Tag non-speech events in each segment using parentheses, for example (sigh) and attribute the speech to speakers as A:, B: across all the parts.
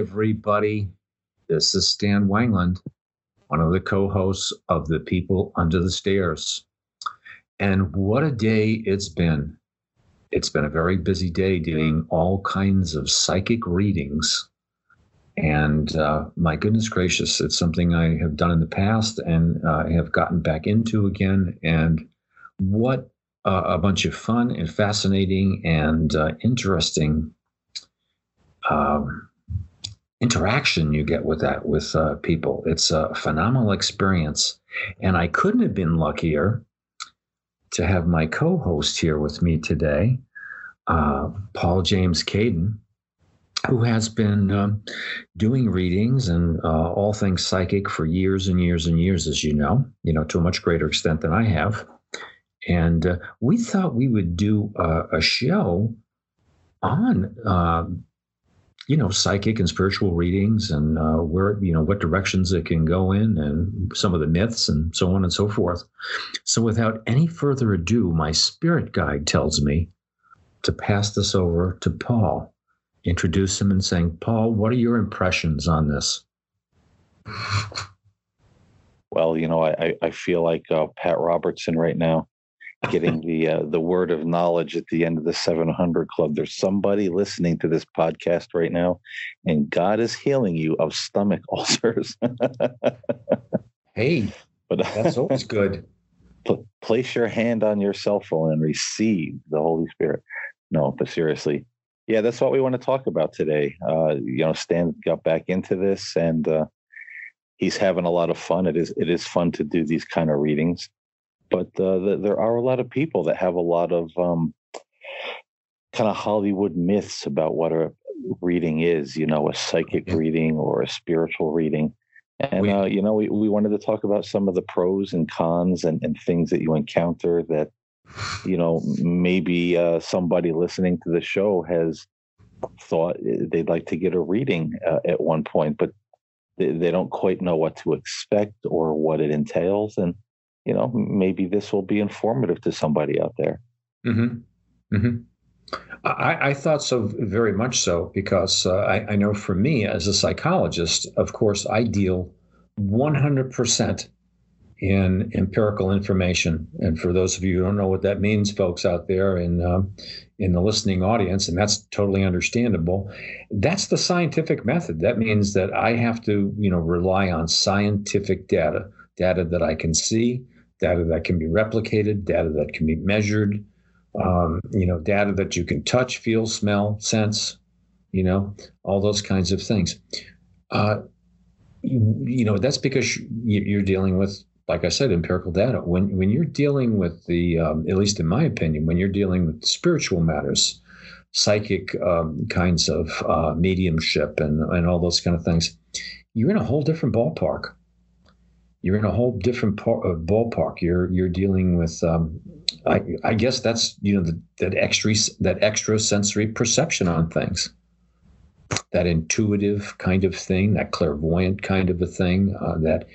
A: Everybody. This is Stan Wangland, one of the co hosts of The People Under the Stairs. And what a day it's been. It's been a very busy day doing all kinds of psychic readings. And uh, my goodness gracious, it's something I have done in the past and uh, have gotten back into again. And what uh, a bunch of fun and fascinating and uh, interesting. Um, interaction you get with that with uh, people. It's a phenomenal experience, and I couldn't have been luckier to have my co-host here with me today, uh, Paul James Caden, who has been um, doing readings and uh, all things psychic for years and years and years, as you know, you know, to a much greater extent than I have. And uh, we thought we would do a show on um, you know psychic and spiritual readings and uh, where you know what directions it can go in and some of the myths and so on and so forth. So without any further ado my spirit guide tells me to pass this over to paul introduce him and saying paul what are your impressions on this?
B: Well you know i i feel like uh, pat robertson right now getting the uh, the word of knowledge at the end of the 700 club. There's somebody listening to this podcast right now and god is healing you of stomach (laughs) ulcers.
A: Hey
B: but (laughs)
A: that's always good.
B: Pl- place your hand on your cell phone and receive the holy spirit. No but seriously. Yeah that's what we want to talk about today. Uh you know stan got back into this and uh he's having a lot of fun. It is it is fun to do these kind of readings but uh, the, there are a lot of people that have a lot of um, kind of Hollywood myths about what a reading is, you know, a psychic yeah. reading or a spiritual reading. And, we, uh, you know, we, we wanted to talk about some of the pros and cons and, and things that you encounter that, you know, maybe uh, somebody listening to the show has thought eh, they'd like to get a reading uh, at one point, but they, they don't quite know what to expect or what it entails. And, you know, maybe this will be informative to somebody out there.
A: Mm-hmm. Mm-hmm. I, I, thought so very much so because uh, I, I, know for me as a psychologist, of course, I deal 100% in empirical information. And for those of you who don't know what that means, folks out there in um, in the listening audience, and that's totally understandable. That's the scientific method. That means that I have to, you know, rely on scientific data, data that I can see, data that can be replicated, data that can be measured, um, you know, data that you can touch, feel, smell, sense, you know, all those kinds of things. Uh, you know that's because you're dealing with like i said empirical data when when you're dealing with the um, at least in my opinion when you're dealing with spiritual matters psychic um, kinds of uh, mediumship and and all those kind of things you're in a whole different ballpark you're in a whole different par- uh, ballpark you're you're dealing with um, I, I guess that's you know the, that extra that extra sensory perception on things that intuitive kind of thing, that clairvoyant kind of a thing, uh, that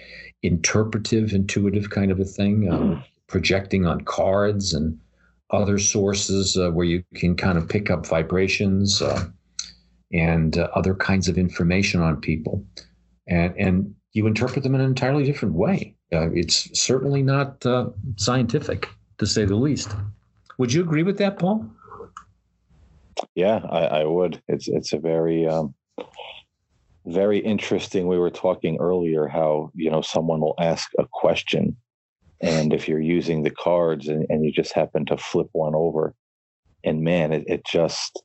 A: interpretive, intuitive kind of a thing, um, mm-hmm. projecting on cards and other sources uh, where you can kind of pick up vibrations uh, and uh, other kinds of information on people. And, and you interpret them in an entirely different way. Uh, it's certainly not uh, scientific, to say the least. Would you agree with that, Paul?
B: Yeah, I, I would. It's it's a very um, very interesting. We were talking earlier how you know someone will ask a question, and if you're using the cards and, and you just happen to flip one over, and man, it, it just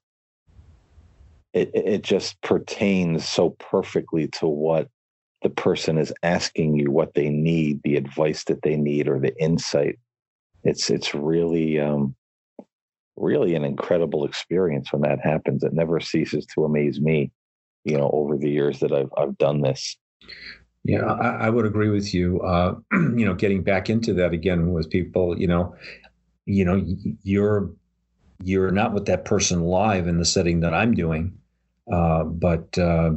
B: it it just pertains so perfectly to what the person is asking you, what they need, the advice that they need, or the insight. It's it's really um, really an incredible experience when that happens. It never ceases to amaze me, you know, over the years that I've I've done this.
A: Yeah, I, I would agree with you. Uh, (clears throat) you know, getting back into that again with people, you know, you know, you're you're not with that person live in the setting that I'm doing, uh, but uh,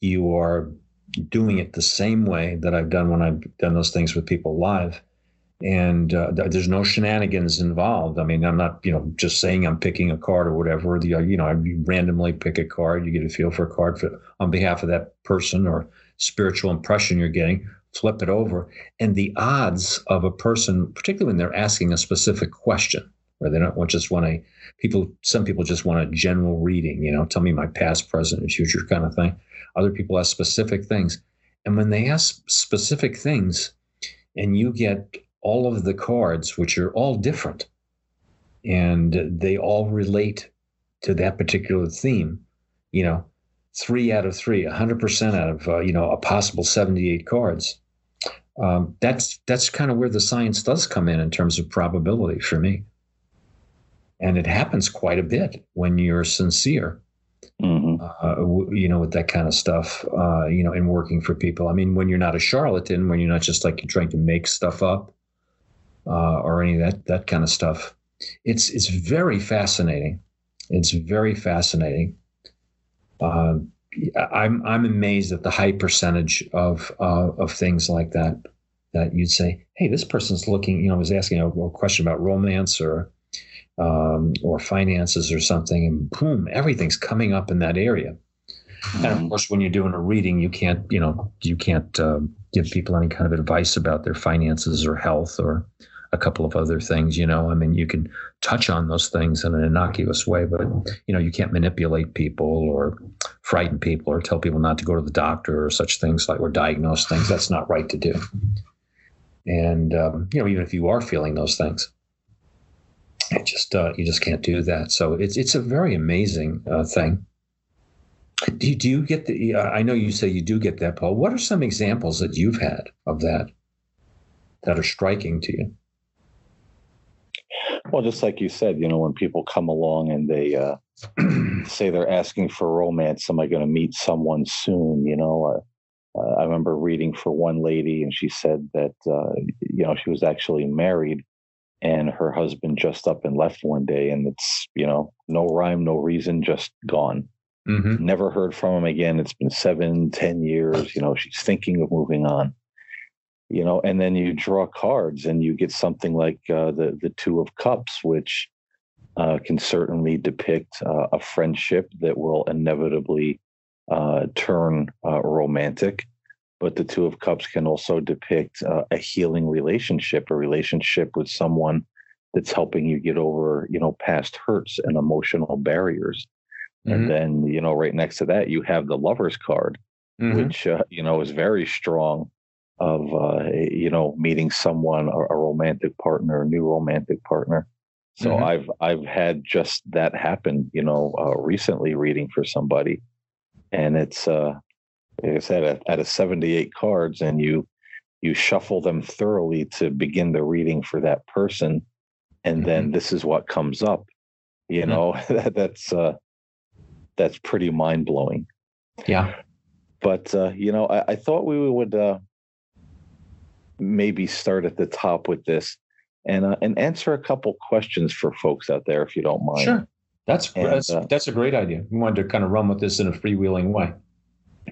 A: you are doing it the same way that I've done when I've done those things with people live and uh, there's no shenanigans involved. I mean, I'm not, you know, just saying I'm picking a card or whatever. The, uh, you know, I randomly pick a card. You get a feel for a card for, on behalf of that person or spiritual impression you're getting. Flip it over, and the odds of a person, particularly when they're asking a specific question, where they don't just want a people. Some people just want a general reading. You know, tell me my past, present, and future kind of thing. Other people ask specific things, and when they ask specific things, and you get all of the cards, which are all different, and they all relate to that particular theme. You know, three out of three, 100% out of, uh, you know, a possible 78 cards. Um, that's that's kind of where the science does come in in terms of probability for me. And it happens quite a bit when you're sincere. Mm-hmm. Uh, you know, with that kind of stuff, uh, you know, in working for people. I mean, when you're not a charlatan, when you're not just like you're trying to make stuff up, uh, or any of that that kind of stuff. It's it's very fascinating. It's very fascinating. Uh, I'm I'm amazed at the high percentage of uh, of things like that that you'd say, hey, this person's looking. You know, I was asking a, a question about romance or um, or finances or something, and boom, everything's coming up in that area. Mm-hmm. And of mm-hmm. course, when you're doing a reading, you can't you know you can't uh, give people any kind of advice about their finances or health or a couple of other things. You know, I mean, you can touch on those things in an innocuous way, but you know, you can't manipulate people or frighten people or tell people not to go to the doctor or such things like or diagnose things. That's not right to do. And um, you know, even if you are feeling those things, it just uh, you just can't do that. So it's it's a very amazing uh, thing. Do you, do you get the? I know you say you do get that, Paul. What are some examples that you've had of that that are striking to you?
B: Well, just like you said, you know, when people come along and they uh, (clears throat) say they're asking for romance, am I going to meet someone soon? You know, uh, uh, I remember reading for one lady, and she said that uh, you know she was actually married, and her husband just up and left one day, and it's you know no rhyme, no reason, just gone. Mm-hmm. Never heard from him again. It's been seven, ten years. You know, she's thinking of moving on you know and then you draw cards and you get something like uh, the the two of cups which uh, can certainly depict uh, a friendship that will inevitably uh, turn uh, romantic but the two of cups can also depict uh, a healing relationship a relationship with someone that's helping you get over you know past hurts and emotional barriers mm-hmm. and then you know right next to that you have the lovers card mm-hmm. which you know is very strong of uh, you know meeting someone, a, a, romantic partner, a new romantic partner. So mm-hmm. I've I've had just that happen, you know, uh, recently reading for somebody, and it's uh, like I said, out of 78 cards, and you you shuffle them thoroughly to begin the reading for that person, and mm-hmm. then this is what comes up. You mm-hmm. know, (laughs) that, that's uh, that's pretty mind blowing.
A: Yeah.
B: But uh, you know, I, I thought we would uh, maybe start at the top with this, and uh, and answer a couple questions for folks out there, if you don't mind.
A: Sure. That's and, that's uh, that's a great idea. We wanted to kind of run with this in a freewheeling way.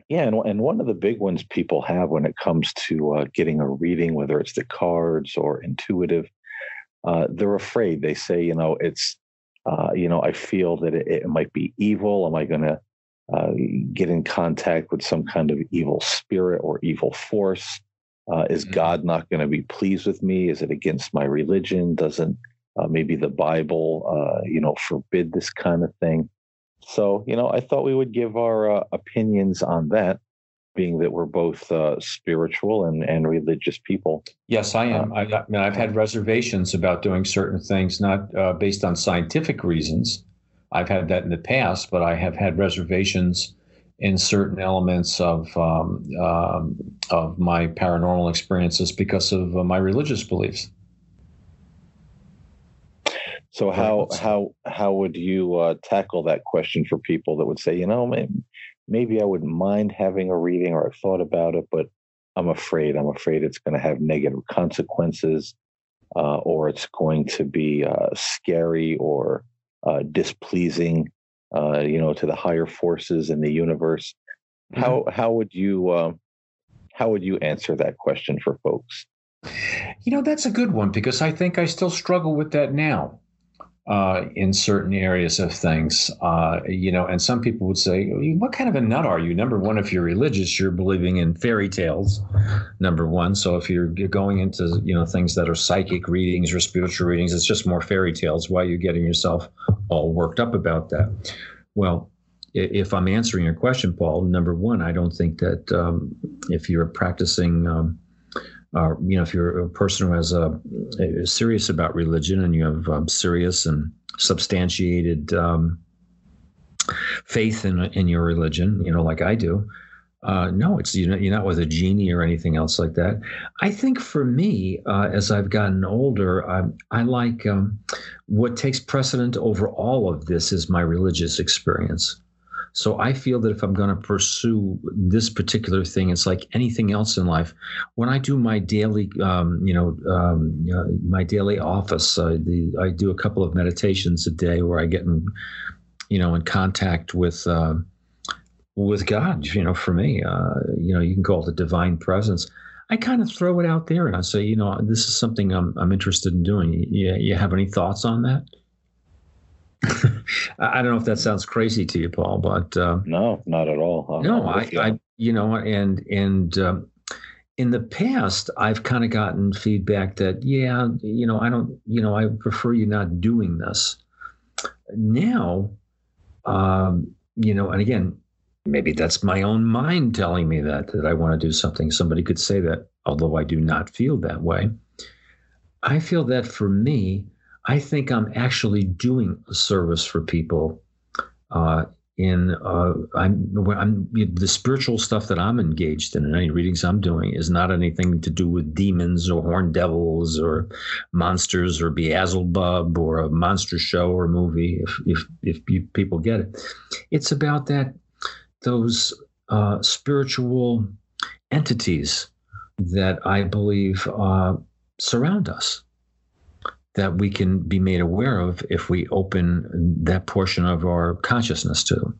B: Yeah, and, and one of the big ones people have when it comes to uh, getting a reading, whether it's the cards or intuitive, uh, they're afraid. They say, you know, it's, uh, you know, I feel that it, it might be evil. Am I going to uh, get in contact with some kind of evil spirit or evil force? Uh, is mm-hmm. God not going to be pleased with me? Is it against my religion? Doesn't uh, maybe the Bible, uh, you know, forbid this kind of thing. So, you know, I thought we would give our uh, opinions on that, being that we're both uh, spiritual and, and religious people.
A: Yes, I am. Uh, I, I, mean, I've had reservations about doing certain things, not uh, based on scientific reasons. I've had that in the past, but I have had reservations in certain elements of um, um, of my paranormal experiences because of my religious beliefs.
B: So how how how would you uh, tackle that question for people that would say, you know, maybe, maybe I wouldn't mind having a reading or I've thought about it, but I'm afraid. I'm afraid it's going to have negative consequences, uh, or it's going to be uh, scary or uh, displeasing, uh, you know, to the higher forces in the universe. Mm-hmm. How how would you uh, how would you answer that question for folks?
A: You know, that's a good one because I think I still struggle with that now uh, in certain areas of things. Uh, you know, and some people would say, "What kind of a nut are you?" Number one, if you're religious, you're believing in fairy tales. Number one, so if you're going into you know things that are psychic readings or spiritual readings, it's just more fairy tales. Why are you getting yourself all worked up about that? Well, if I'm answering your question, Paul, number one, I don't think that um, if you're practicing um, uh, you know, if you're a person who has a, a serious about religion and you have um, serious and substantiated um, faith in in your religion, you know, like I do. Uh, no, it's you know, you're not with a genie or anything else like that. I think for me, uh, as I've gotten older, I, I like um, what takes precedent over all of this is my religious experience. So I feel that if I'm going to pursue this particular thing, it's like anything else in life. When I do my daily, um, you know, um, uh, my daily office, uh, the, I do a couple of meditations a day where I get in, you know, in contact with. Uh, with God, you know, for me, uh, you know, you can call it the divine presence. I kind of throw it out there and I say, you know, this is something I'm, I'm interested in doing. You, you have any thoughts on that? (laughs) I don't know if that sounds crazy to you, Paul, but uh,
B: no, not at all.
A: I'm, no, I, I, you know, and and um, in the past, I've kind of gotten feedback that, yeah, you know, I don't, you know, I prefer you not doing this. Now, um, you know, and again, maybe that's my own mind telling me that that I want to do something. Somebody could say that, although I do not feel that way. I feel that for me, I think I'm actually doing a service for people. Uh, in uh, I'm, I'm the spiritual stuff that I'm engaged in, and any readings I'm doing is not anything to do with demons or horn devils or monsters or Beelzebub or a monster show or movie. If if if you, people get it, it's about that those uh, spiritual entities that I believe uh, surround us that we can be made aware of if we open that portion of our consciousness to.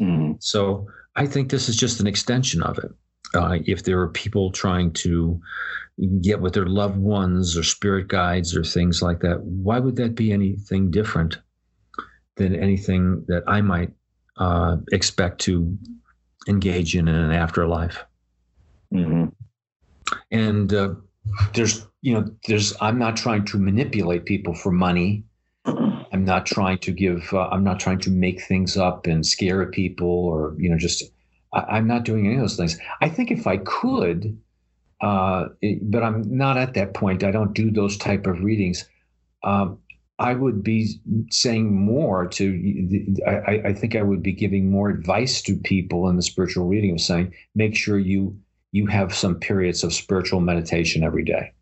A: Mm-hmm. So I think this is just an extension of it. Uh, if there are people trying to get with their loved ones or spirit guides or things like that, why would that be anything different than anything that I might uh, expect to engage in in an afterlife? Mm-hmm. And uh, there's you know there's i'm not trying to manipulate people for money. I'm not trying to give uh, i'm not trying to make things up and scare people or you know just I, am not doing any of those things. I think if i could uh, it, but i'm not at that point. I don't do those type of readings. Um, I would be saying more to, I, I think I would be giving more advice to people in the spiritual reading of saying, make sure you you have some periods of spiritual meditation every day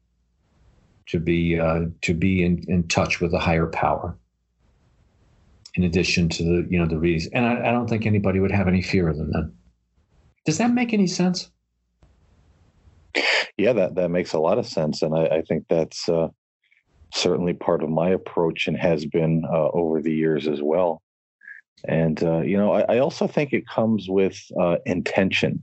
A: to be uh, to be in, in touch with a higher power. In addition to the you know the readings and I, I don't think anybody would have any fear of them then. Does that make any sense?
B: Yeah that that makes a lot of sense and i, I think that's uh, certainly part of my approach and has been uh, over the years as well. And uh, you know I, I, also think it comes with uh, intention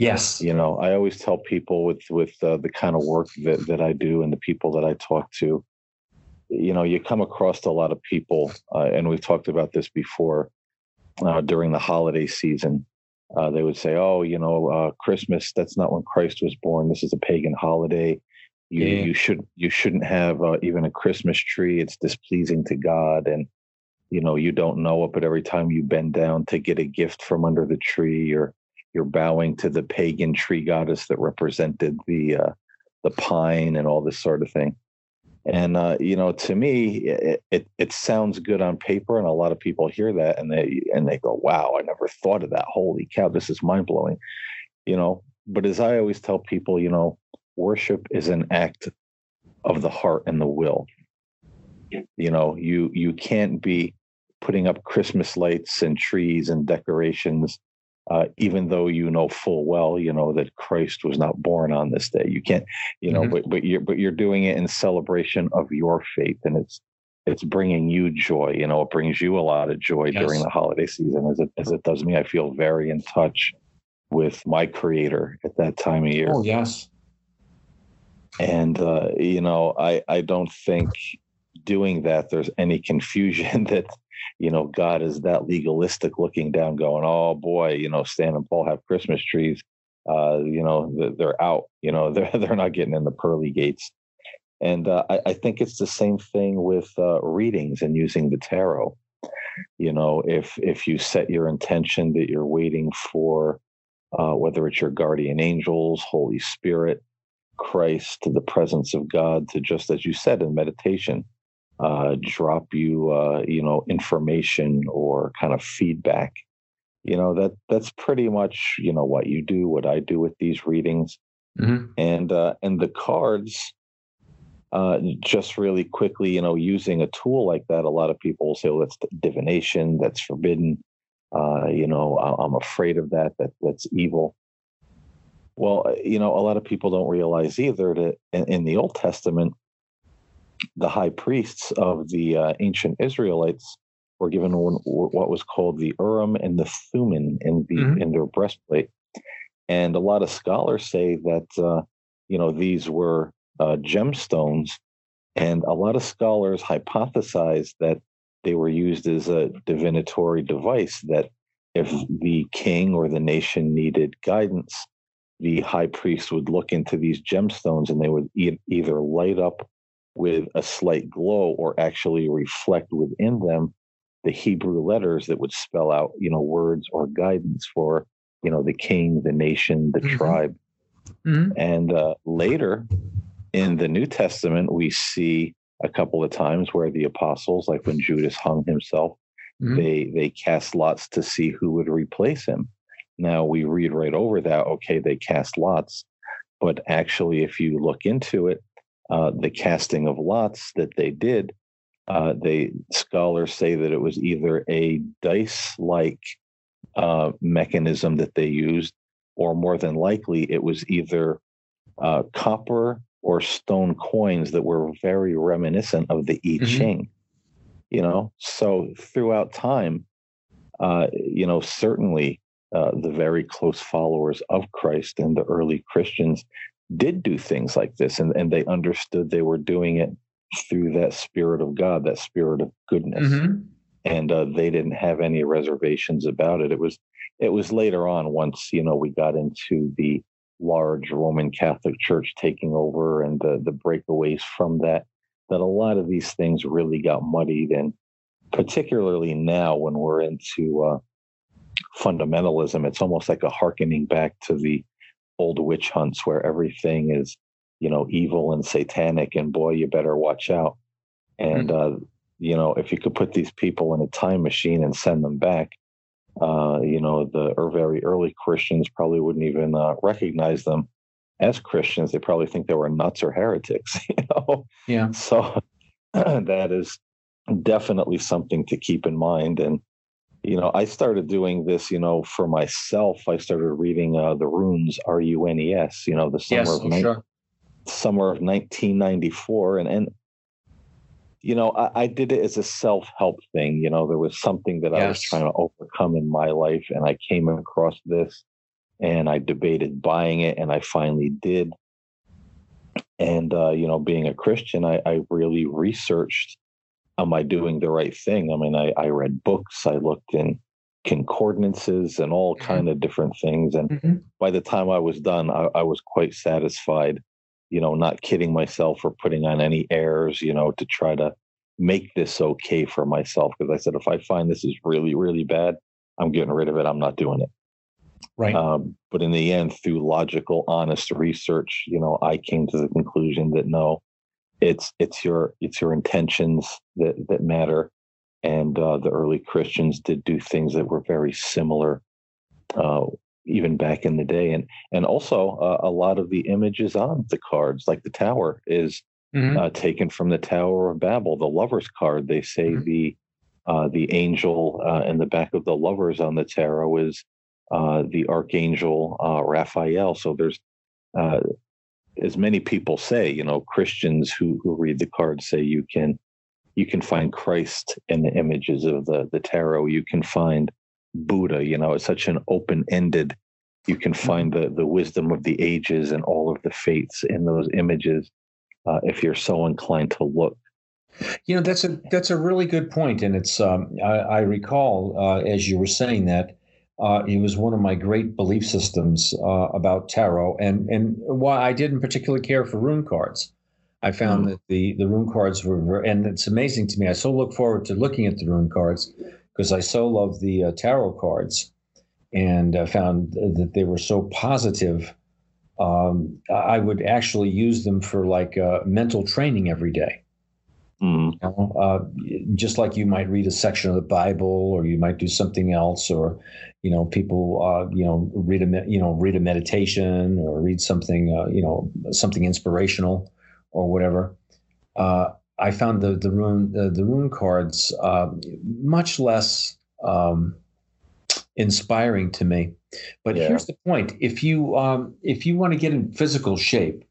A: Yes.
B: You know, I always tell people with with uh, the kind of work that that I do and the people that I talk to, you know, you come across a lot of people, uh, and we've talked about this before uh, during the holiday season. Uh, they would say, "Oh, you know, uh, Christmas. That's not when Christ was born. This is a pagan holiday. You yeah. you should you shouldn't have uh, even a Christmas tree. It's displeasing to God, and you know you don't know it. But every time you bend down to get a gift from under the tree, or you're bowing to the pagan tree goddess that represented the uh, the pine and all this sort of thing. And uh, you know, to me, it, it, it sounds good on paper, and a lot of people hear that and they and they go, "Wow, I never thought of that. Holy cow, this is mind blowing." You know, but as I always tell people, you know, worship is an act of the heart and the will. You know, you you can't be putting up Christmas lights and trees and decorations uh, even though you know full well, you know that Christ was not born on this day. You can't, you know, mm-hmm. but but you're but you're doing it in celebration of your faith, and it's it's bringing you joy. You know, it brings you a lot of joy yes. during the holiday season, as it as it does me. I feel very in touch with my Creator at that time of year.
A: Oh yes.
B: And uh, you know, I I don't think doing that there's any confusion (laughs) that you know, God is that legalistic looking down, going, oh boy, you know, Stan and Paul have Christmas trees. Uh, you know, they're out, you know, (laughs) they're, they're not getting in the pearly gates. And uh, I, I, think it's the same thing with uh, readings and using the tarot. You know, if if you set your intention that you're waiting for, uh, whether it's your guardian angels, Holy Spirit, Christ, to the presence of God, to just as you said in meditation, uh, drop you, uh, you know, information or kind of feedback. You know that that's pretty much you know what you do, what I do with these readings, mm-hmm. and uh, and the cards. Uh, just really quickly, you know, using a tool like that, a lot of people will say, "Well, that's divination. That's forbidden." Uh, you know, I'm afraid of that. That that's evil. Well, you know, a lot of people don't realize either that in, in the Old Testament, the high priests of the uh, ancient Israelites were given one, what was called the Urim and the Thummim in the mm-hmm. in their breastplate, and a lot of scholars say that uh, you know these were uh, gemstones, and a lot of scholars hypothesize that they were used as a divinatory device. That if the king or the nation needed guidance, the high priest would look into these gemstones and they would e- either light up with a slight glow or actually reflect within them the Hebrew letters that would spell out, you know, words or guidance for, you know, the king, the nation, the mm-hmm. tribe. Mm-hmm. And uh, later in the New Testament, we see a couple of times where the apostles, like when Judas hung himself, mm-hmm. they they cast lots to see who would replace him. Now we read right over that. Okay, they cast lots, but actually, if you look into it, uh, the casting of lots that they did, uh, they scholars say that it was either a dice-like uh, mechanism that they used, or more than likely, it was either uh, copper or stone coins that were very reminiscent of the I mm-hmm. Ching. Mm-hmm. You know, so throughout time, uh, you know, certainly uh, the very close followers of Christ and the early Christians did do things like this and, and they understood they were doing it through that spirit of God, that spirit of goodness. Mm-hmm. And uh, they didn't have any reservations about it. It was it was later on once you know we got into the large Roman Catholic Church taking over and the the breakaways from that that a lot of these things really got muddied and particularly now when we're into uh, fundamentalism it's almost like a harkening back to the old witch hunts where everything is, you know, evil and satanic, and boy, you better watch out. And mm-hmm. uh, you know, if you could put these people in a time machine and send them back, uh, you know, the or very early Christians probably wouldn't even uh, recognize them as Christians. They probably think they were nuts or heretics. (laughs) You know,
A: Yeah.
B: so (clears throat) that is definitely something to keep in mind. And you know, I started doing this, you know, for myself. I started reading uh, the runes, R U N E S. You know, the summer
A: Yes.
B: of nine-
A: sure.
B: summer of 1994 and and you know I, I did it as a self-help thing you know there was something that i was trying to overcome in my life and i came across this and i debated buying it and i finally did and uh, you know being a christian I, I really researched am i doing the right thing i mean i, I read books i looked in concordances and all
A: Mhm.
B: kind of different things and
A: Mhm.
B: by the time I was done, I, I was quite satisfied, you know, not kidding myself or putting on any airs, you know, to try to make this okay for myself. Because I said, if I find this is really, really bad, I'm getting rid of it. I'm not doing it.
A: Right.
B: Um, but in the end, through logical, honest research, you know, I came to the conclusion that no, it's it's your it's your intentions that that matter. And uh, the early Christians did do things that were very similar, uh, even back in the day. And and also uh, a lot of the images on the cards, like the tower, is
A: Mhm.
B: uh, taken from the Tower of Babel, the lovers card. They say
A: Mhm.
B: the uh, the angel uh, in the back of the lovers on the tarot is uh, the archangel uh, Raphael. So there's uh, as many people say, you know, Christians who who read the cards say you can you can find Christ in the images of the the tarot. You can find Buddha. You know, it's such an open ended. You can find the the wisdom of the ages and all of the faiths in those images uh, if you're so inclined to look.
A: You know, that's a that's a really good point, and it's um, I, I recall uh, as you were saying that uh, it was one of my great belief systems uh, about tarot, and and why I didn't particularly care for rune cards. I found
B: Mm.
A: that the the rune cards were, and it's amazing to me. I so look forward to looking at the rune cards because I so love the uh, tarot cards, and I found that they were so positive. Um, I would actually use them for like uh, mental training every day.
B: Mm,
A: You know, uh, just like you might read a section of the Bible, or you might do something else, or you know, people uh, you know read a you know read a meditation or read something uh, you know something inspirational or whatever. Uh, I found the the rune the, the rune cards uh, much less um, inspiring to me. But
B: Yeah.
A: here's the point: if you um, if you want to get in physical shape,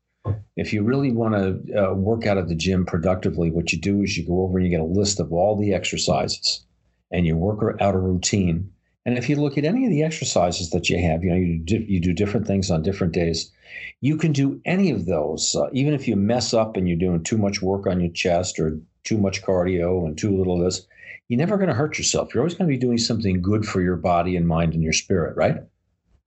A: if you really want to uh, work out at the gym productively, what you do is you go over and you get a list of all the exercises, and you work out a routine. And if you look at any of the exercises that you have, you know you do, you do different things on different days. You can do any of those, uh, even if you mess up and you're doing too much work on your chest or too much cardio and too little of this. You're never going to hurt yourself. You're always going to be doing something good for your body and mind and your spirit, right?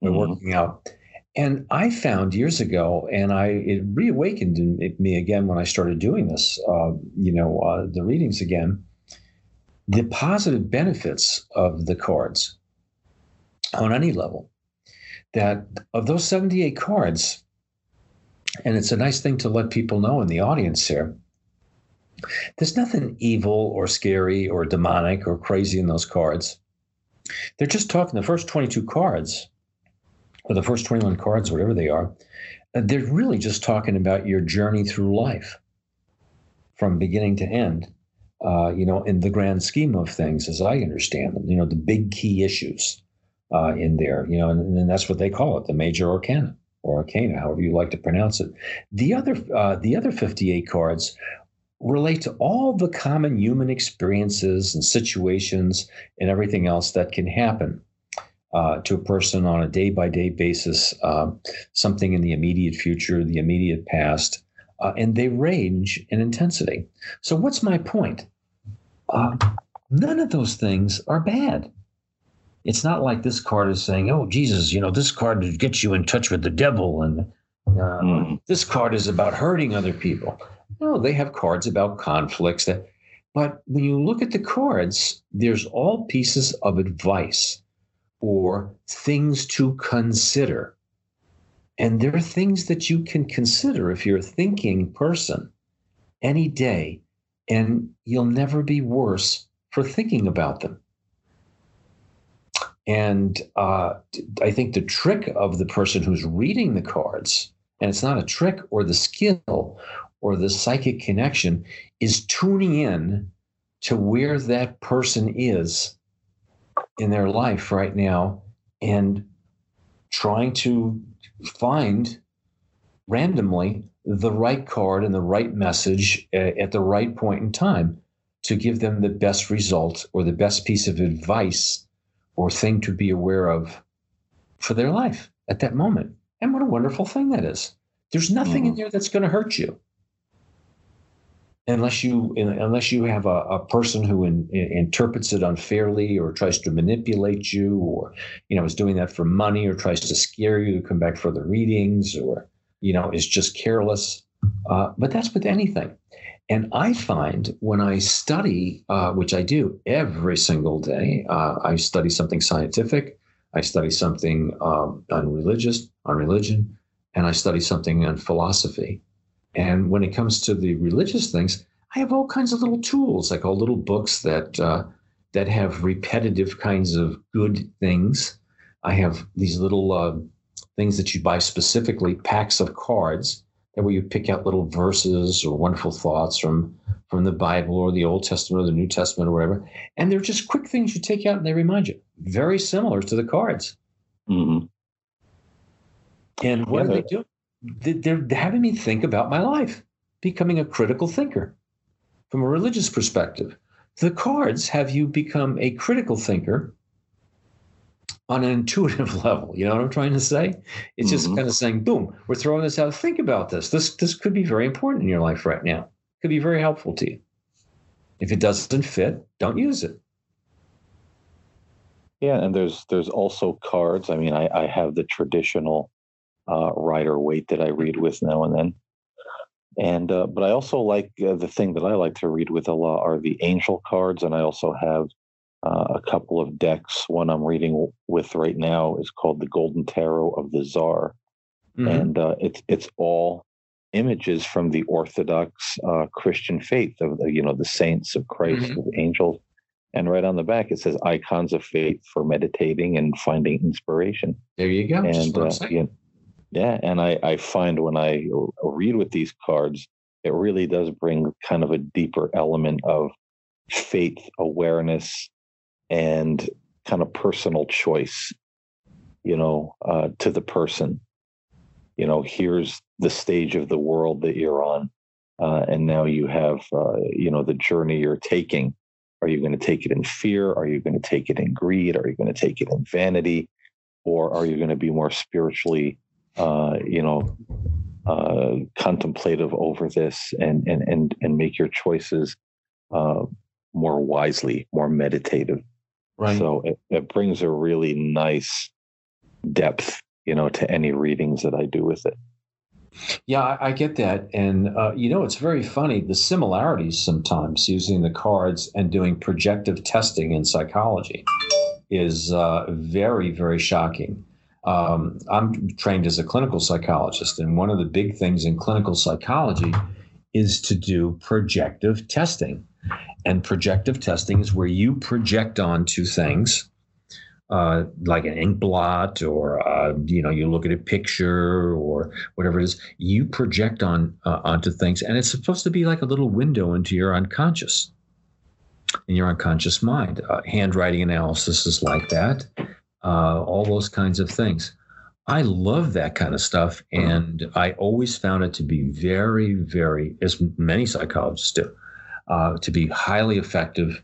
A: We're
B: Mhm.
A: working out. And I found years ago, and I it reawakened in me again when I started doing this. Uh, you know, uh, the readings again. The positive benefits of the cards on any level. That of those seventy-eight cards, and it's a nice thing to let people know in the audience here. There's nothing evil or scary or demonic or crazy in those cards. They're just talking the first 22 cards or the first 21 cards, whatever they are, uh, they're really just talking about your journey through life from beginning to end. Uh, you know, in the grand scheme of things, as I understand them, you know, the big key issues uh, in there, you know, and, and that's what they call it, the major arcana or arcana, however you like to pronounce it. The other, uh, the other 58 cards relate to all the common human experiences and situations and everything else that can happen uh, to a person on a day by day basis, um, something in the immediate future, the immediate past, uh, and they range in intensity. So, what's my point? Uh, none of those things are bad. It's not like this card is saying, "Oh, Jesus, you know, this card gets you in touch with the devil," and uh,
B: Mm.
A: this card is about hurting other people. No, they have cards about conflicts. That, but when you look at the cards, there's all pieces of advice or things to consider. And there are things that you can consider if you're a thinking person any day, and you'll never be worse for thinking about them. And uh, I think the trick of the person who's reading the cards, and it's not a trick or the skill or the psychic connection, is tuning in to where that person is in their life right now and trying to find randomly the right card and the right message at the right point in time to give them the best result or the best piece of advice or thing to be aware of for their life at that moment. And what a wonderful thing that is. There's nothing mm. in there that's going to hurt you. Unless you, unless you have a, a person who in, in, interprets it unfairly or tries to manipulate you, or you know is doing that for money, or tries to scare you to come back for the readings, or you know is just careless. Uh, but that's with anything. And I find when I study, uh, which I do every single day, uh, I study something scientific, I study something um, on religious, on religion, and I study something on philosophy. And when it comes to the religious things, I have all kinds of little tools, like all little books that uh, that have repetitive kinds of good things. I have these little uh, things that you buy specifically, packs of cards that where you pick out little verses or wonderful thoughts from from the Bible or the Old Testament or the New Testament or whatever, and they're just quick things you take out and they remind you. Very similar to the cards.
B: Mm-hmm.
A: And what yeah, do they do? They're having me think about my life, becoming a critical thinker from a religious perspective. The cards have you become a critical thinker on an intuitive (laughs) level. You know what I'm trying to say? It's just mm-hmm. kind of saying, boom, we're throwing this out. Think about this. This this could be very important in your life right now. Could be very helpful to you. If it doesn't fit, don't use it.
B: Yeah, and there's there's also cards. I mean, I, I have the traditional uh, Rider Waite that I read with now and then, and uh, but I also like uh, the thing that I like to read with a lot are the angel cards, and I also have uh, a couple of decks. One I'm reading with right now is called the Golden Tarot of the Czar, mm-hmm. and uh, it's it's all images from the Orthodox uh, Christian faith of the, you know the saints of Christ, mm-hmm. of angels, and right on the back it says icons of faith for meditating and finding inspiration.
A: There you go.
B: And uh, yeah, and I I find when I read with these cards, it really does bring kind of a deeper element of faith awareness and kind of personal choice, you know, uh, to the person. You know, here's the stage of the world that you're on. Uh, and now you have, uh, you know, the journey you're taking. Are you going to take it in fear? Are you going to take it in greed? Are you going to take it in vanity? Or are you going to be more spiritually, uh, you know, uh, contemplative over this and and and and make your choices uh, more wisely, more meditative? Right. So it, it brings a really nice depth, you know, to any readings that I do with it.
A: Yeah, I, I get that. And, uh, you know, it's very funny the similarities sometimes using the cards and doing projective testing in psychology is uh, very, very shocking. Um, I'm trained as a clinical psychologist, and one of the big things in clinical psychology is to do projective testing. And projective testing is where you project onto things uh, like an ink blot or uh, you know you look at a picture or whatever it is. You project on uh, onto things and it's supposed to be like a little window into your unconscious in your unconscious mind. Uh, handwriting analysis is like that uh, all those kinds of things. I love that kind of stuff and i always found it to be very very as many psychologists do uh, to be highly effective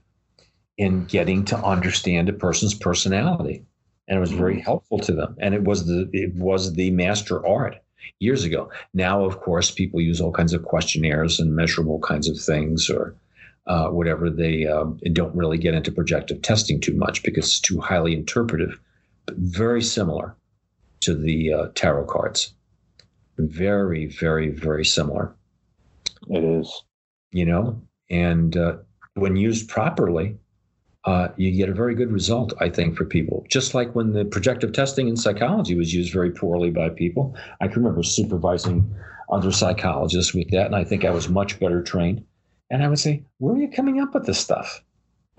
A: in getting to understand a person's personality and it was very mm-hmm. helpful to them and it was the it was the master art years ago. Now of course people use all kinds of questionnaires and measurable kinds of things or uh, whatever they uh, don't really get into projective testing too much because it's too highly interpretive but very similar to the uh, tarot cards very very very similar
B: it is
A: you know and uh, when used properly, uh, you get a very good result, I think, for people. Just like when the projective testing in psychology was used very poorly by people. I can remember supervising other psychologists with that, and I think I was much better trained. And I would say, where are you coming up with this stuff? (laughs)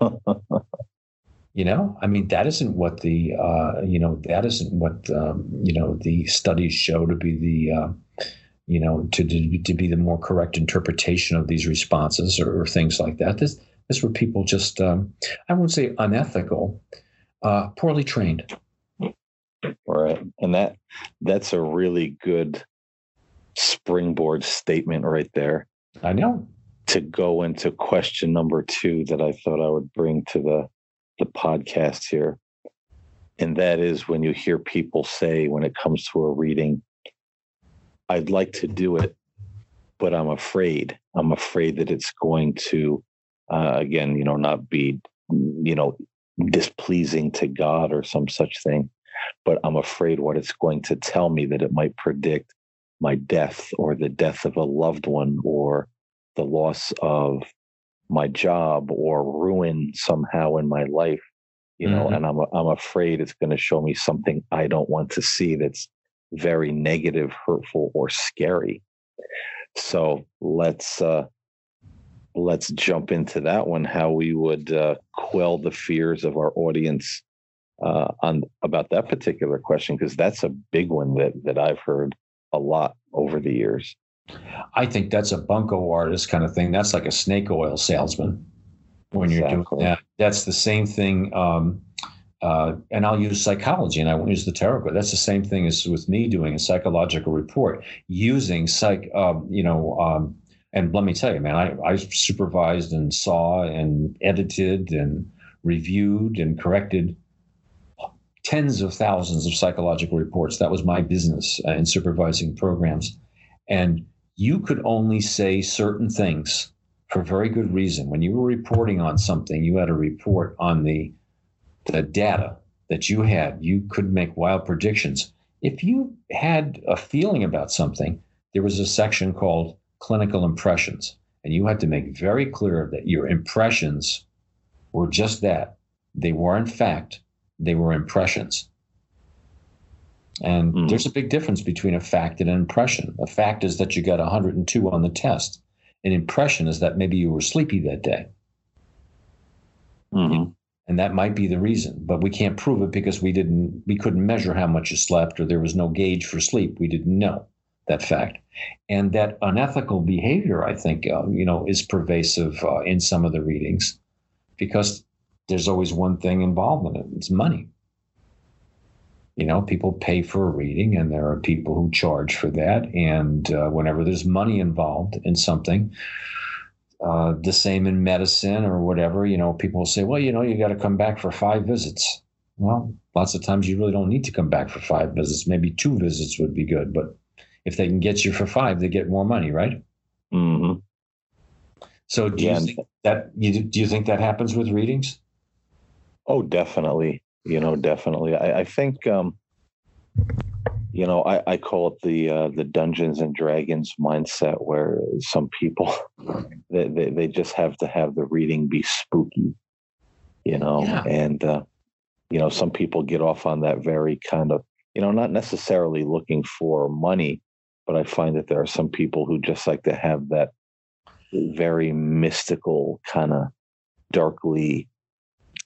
A: you know, I mean, that isn't what the, uh, you know, that isn't what, um, you know, the studies show to be the, uh, you know, to, to, to be the more correct interpretation of these responses or, or things like that. This, this were people just, um, I won't say unethical, uh, poorly trained.
B: Right. And that, that's a really good springboard statement right there.
A: I know.
B: To go into question number two that I thought I would bring to the the podcast here. And that is when you hear people say when it comes to a reading, I'd like to do it, but I'm afraid. I'm afraid that it's going to uh, again, you know, not be, you know, displeasing to God or some such thing. But I'm afraid what it's going to tell me that it might predict my death or the death of a loved one or the loss of my job or ruin somehow in my life you know mm-hmm. and i'm i'm afraid it's going to show me something i don't want to see that's very negative hurtful or scary so let's uh let's jump into that one how we would uh, quell the fears of our audience uh, on about that particular question because that's a big one that that I've heard a lot over the years.
A: I think that's a bunco artist kind of thing. That's like a snake oil salesman when you're exactly. doing that. That's the same thing. Um, uh, and I'll use psychology and I won't use the tarot card. That's the same thing as with me doing a psychological report using psych, um, you know, um, and let me tell you, man, I, I supervised and saw and edited and reviewed and corrected tens of thousands of psychological reports. That was my business uh, in supervising programs. And you could only say certain things for very good reason. When you were reporting on something, you had to report on the, the data that you had. You could make wild predictions. If you had a feeling about something, there was a section called clinical impressions. And you had to make very clear that your impressions were just that. They weren't fact, they were impressions. And mm. there's a big difference between a fact and an impression. A fact is that you got 102 on the test. An impression is that maybe you were sleepy that day.
B: Mm-hmm.
A: And that might be the reason, but we can't prove it because we didn't, we couldn't measure how much you slept, or there was no gauge for sleep. We didn't know that fact. And that unethical behavior, I think, uh, you know, is pervasive uh, in some of the readings because there's always one thing involved in it it's money. You know, people pay for a reading, and there are people who charge for that. And uh, whenever there's money involved in something, uh, the same in medicine or whatever, you know, people will say, well, you know, you got to come back for five visits. Well, lots of times you really don't need to come back for five visits. Maybe two visits would be good, but if they can get you for five, they get more money, right?
B: Mm-hmm.
A: So do yeah. you think that you do you think that happens with readings?
B: Oh, definitely. You know, definitely. I, I think um, you know, I, I call it the uh, the Dungeons and Dragons mindset, where some people (laughs) they, they, they just have to have the reading be spooky, you know, yeah. and uh, you know, some people get off on that very kind of, you know, not necessarily looking for money, but I find that there are some people who just like to have that very mystical kind of darkly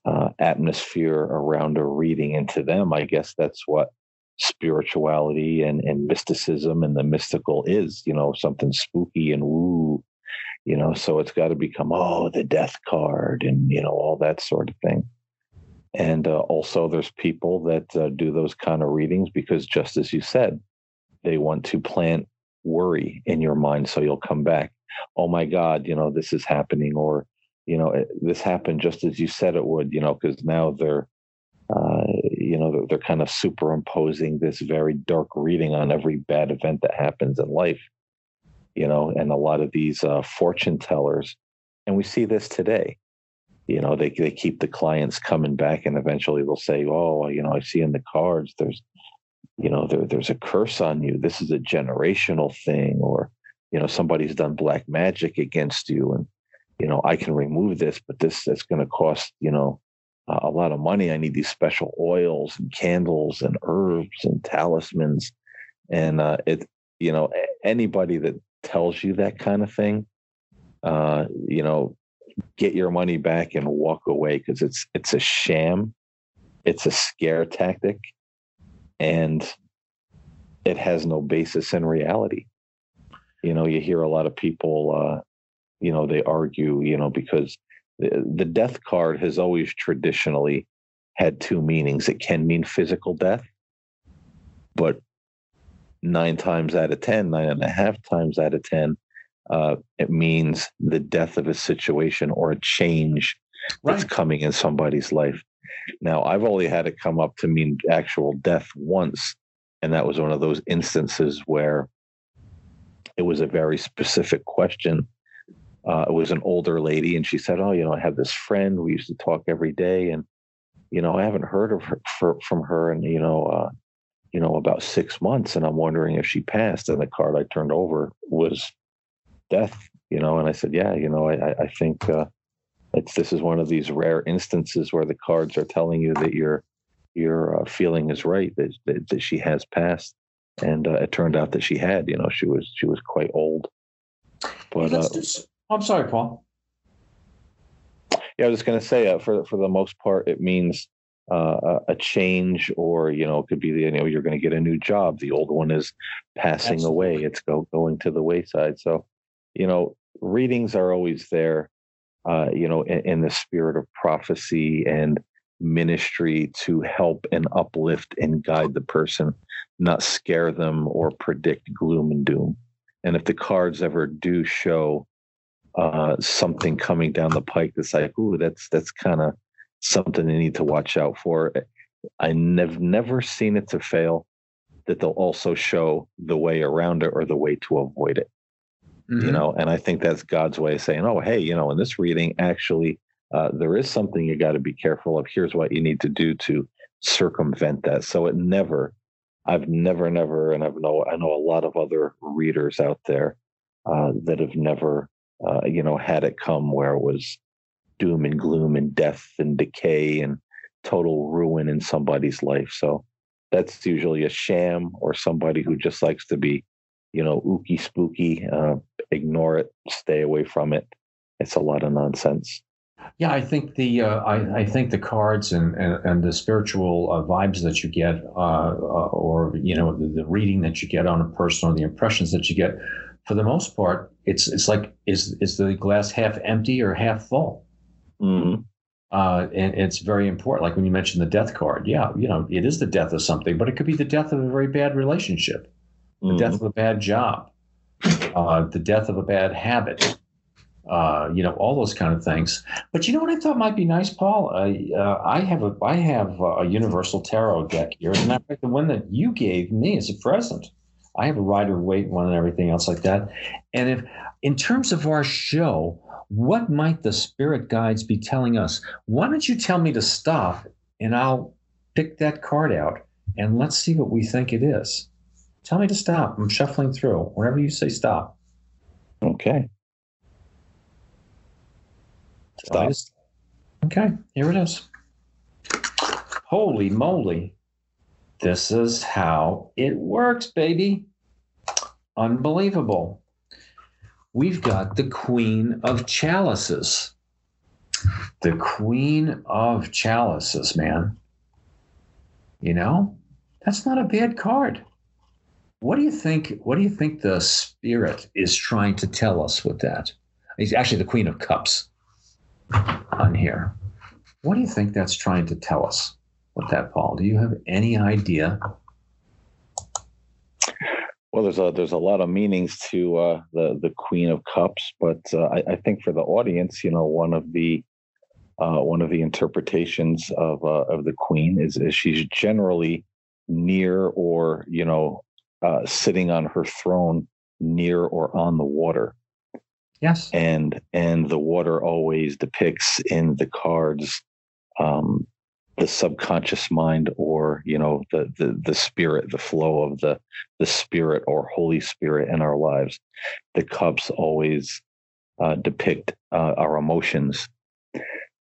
B: uh, atmosphere around a reading. And to them, I guess that's what spirituality and, and mysticism and the mystical is, you know, something spooky and woo, you know, so it's got to become, oh, the death card and, you know, all that sort of thing. And uh, also, there's people that uh, do those kind of readings because, just as you said, they want to plant worry in your mind so you'll come back. Oh my God, you know, this is happening, or, you know, it, this happened just as you said it would, you know, because now they're, uh, you know, they're, they're kind of superimposing this very dark reading on every bad event that happens in life, you know, and a lot of these uh, fortune tellers, and we see this today. You know they, they keep the clients coming back and eventually they'll say oh you know i see in the cards there's you know there, there's a curse on you. This is a generational thing or you know somebody's done black magic against you and you know i can remove this but this that's going to cost you know a lot of money. I need these special oils and candles and herbs and talismans. And uh, it you know anybody that tells you that kind of thing uh, you know, get your money back and walk away because it's it's a sham, it's a scare tactic, and it has no basis in reality. You know, you hear a lot of people, uh, you know, they argue, you know, because the, the death card has always traditionally had two meanings. It can mean physical death, but nine times out of ten, nine and a half times out of 10, uh, it means the death of a situation or a change right. that's coming in somebody's life. Now, I've only had it come up to mean actual death once, and that was one of those instances where it was a very specific question. Uh, it was an older lady, and she said, "Oh, you know, I have this friend. We used to talk every day, and you know, I haven't heard of her for, from her, and you know, uh, you know, about six months, and I'm wondering if she passed." And the card I turned over was death, you know. And I said, yeah, you know, I, I think uh, it's this is one of these rare instances where the cards are telling you that your your uh, feeling is right that, that, that she has passed, and uh, it turned out that she had. You know, she was she was quite old.
A: But uh, I'm sorry, Paul.
B: Yeah, I was just going to say, uh, for for the most part, it means uh, a change, or you know, it could be the you know you're going to get a new job. The old one is passing Absolutely. away; it's go going to the wayside. So you know, readings are always there, uh, you know, in, in the spirit of prophecy and ministry to help and uplift and guide the person, not scare them or predict gloom and doom. And if the cards ever do show uh, something coming down the pike that's like, ooh, that's that's kind of something they need to watch out for. I nev- never seen it to fail that they'll also show the way around it or the way to avoid it mm-hmm. you know and i think that's god's way of saying oh hey you know in this reading actually uh, there is something you got to be careful of here's what you need to do to circumvent that so it never i've never never and i've know i know a lot of other readers out there uh, that have never uh, you know had it come where it was doom and gloom and death and decay and total ruin in somebody's life so that's usually a sham or somebody who just likes to be you know, ooky spooky, uh, ignore it, stay away from it. It's a lot of nonsense.
A: Yeah, I think the uh, I, I, think the cards and and, and the spiritual uh, vibes that you get, uh, uh, or you know, the, the, reading that you get on a person, or the impressions that you get, for the most part, it's it's like is is the glass half empty or half full?
B: Mm-hmm.
A: Uh, and it's very important. Like when you mentioned the death card, yeah, you know, it is the death of something, but it could be the death of a very bad relationship the mm. death of a bad job, uh, the death of a bad habit, uh, you know, all those kind of things. But you know what I thought might be nice, Paul? Uh, uh I have a I have a Universal Tarot deck here, and I the one that you gave me as a present. I have a Rider Waite one and everything else like that. And if, in terms of our show, what might the spirit guides be telling us? Why don't you tell me to stop, and I'll pick that card out, and let's see what we think it is. Tell me to stop. I'm shuffling through. Whenever you say stop.
B: Okay.
A: Stop. Okay, here it is. Holy moly. This is how it works, baby. Unbelievable. We've got the Queen of Chalices. The Queen of Chalices, man. You know, that's not a bad card. What do you think? What do you think the spirit is trying to tell us with that? He's actually the Queen of Cups on here. What do you think that's trying to tell us with that, Paul? Do you have any idea?
B: Well, there's a there's a lot of meanings to uh, the the Queen of Cups, but uh, I, I, think for the audience, you know, one of the uh, one of the interpretations of uh, of the Queen is, is she's generally near or you know uh, sitting on her throne near or on the water.
A: Yes.
B: And and the water always depicts in the cards um, the subconscious mind or you know the, the the spirit the flow of the the spirit or holy spirit in our lives the cups always uh, depict uh, our emotions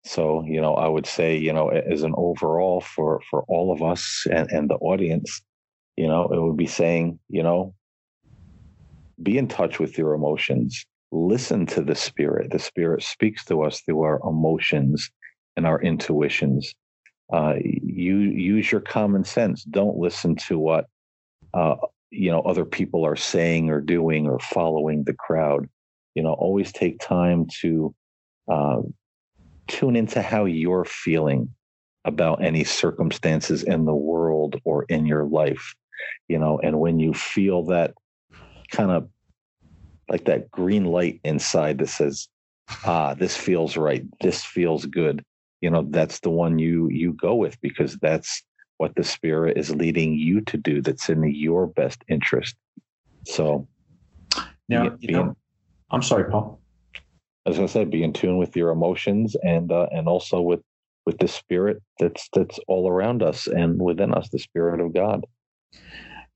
B: so you know i would say you know as an overall for for all of us and, and the audience you know, it would be saying, you know, be in touch with your emotions, listen to the spirit. The spirit speaks to us through our emotions and our intuitions. Uh, you use your common sense. Don't listen to what uh, you know other people are saying or doing or following the crowd. You know, always take time to uh, tune into how you're feeling about any circumstances in the world or in your life. You know, and when you feel that kind of like that green light inside that says, ah, this feels right. This feels good. You know, that's the one you you go with because that's what the spirit is leading you to do that's in your best interest. So
A: now, you know, I'm sorry, Paul.
B: As I said, be in tune with your emotions and uh, and also with with the spirit that's that's all around us and within us, the spirit of God.